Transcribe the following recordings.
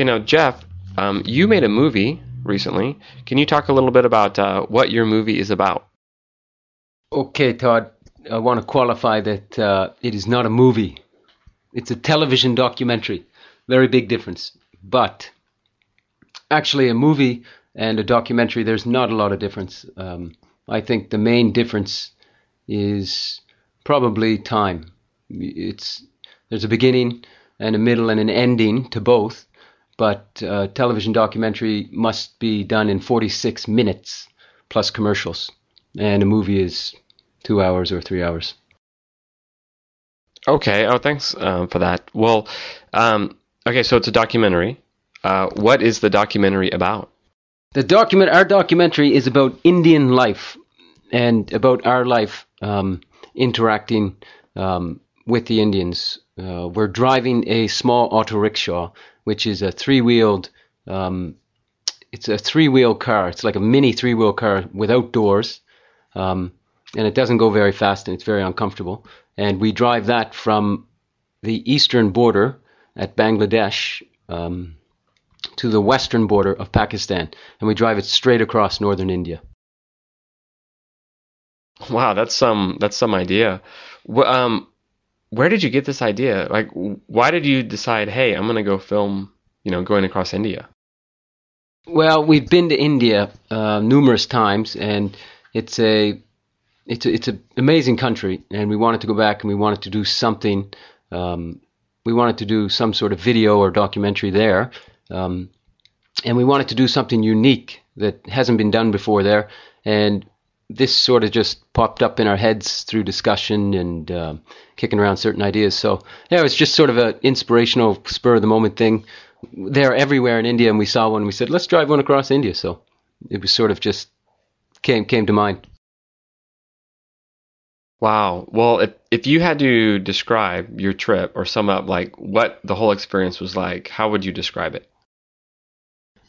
Okay, now Jeff, um, you made a movie recently. Can you talk a little bit about uh, what your movie is about? Okay, Todd. I want to qualify that uh, it is not a movie. It's a television documentary. Very big difference. But actually, a movie and a documentary, there's not a lot of difference. Um, I think the main difference is probably time. It's there's a beginning and a middle and an ending to both, but uh, television documentary must be done in 46 minutes plus commercials, and a movie is two hours or three hours. Okay. Oh, thanks um, for that. Well, um, okay, so it's a documentary. Uh, what is the documentary about? The document, our documentary, is about Indian life and about our life um, interacting um, with the Indians. Uh, we're driving a small auto rickshaw, which is a three-wheeled. Um, it's a three-wheel car. It's like a mini three-wheel car without doors, um, and it doesn't go very fast, and it's very uncomfortable. And we drive that from the eastern border at Bangladesh um, to the western border of Pakistan, and we drive it straight across northern India. Wow, that's some that's some idea. Um, where did you get this idea? Like, why did you decide, hey, I'm gonna go film, you know, going across India? Well, we've been to India uh, numerous times, and it's a it's a, it's an amazing country, and we wanted to go back and we wanted to do something. Um, we wanted to do some sort of video or documentary there, um, and we wanted to do something unique that hasn't been done before there. And this sort of just popped up in our heads through discussion and uh, kicking around certain ideas. So yeah, it was just sort of an inspirational, spur of the moment thing. They're everywhere in India, and we saw one. We said, let's drive one across India. So it was sort of just came came to mind. Wow. Well, if if you had to describe your trip or sum up like what the whole experience was like, how would you describe it?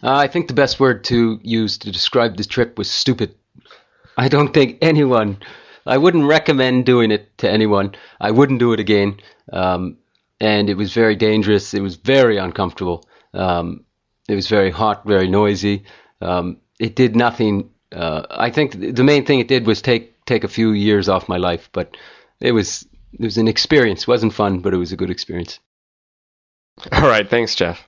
Uh, I think the best word to use to describe the trip was stupid. I don't think anyone. I wouldn't recommend doing it to anyone. I wouldn't do it again. Um, and it was very dangerous. It was very uncomfortable. Um, it was very hot, very noisy. Um, it did nothing. Uh, I think the main thing it did was take take a few years off my life. But it was it was an experience. It wasn't fun, but it was a good experience. All right. Thanks, Jeff.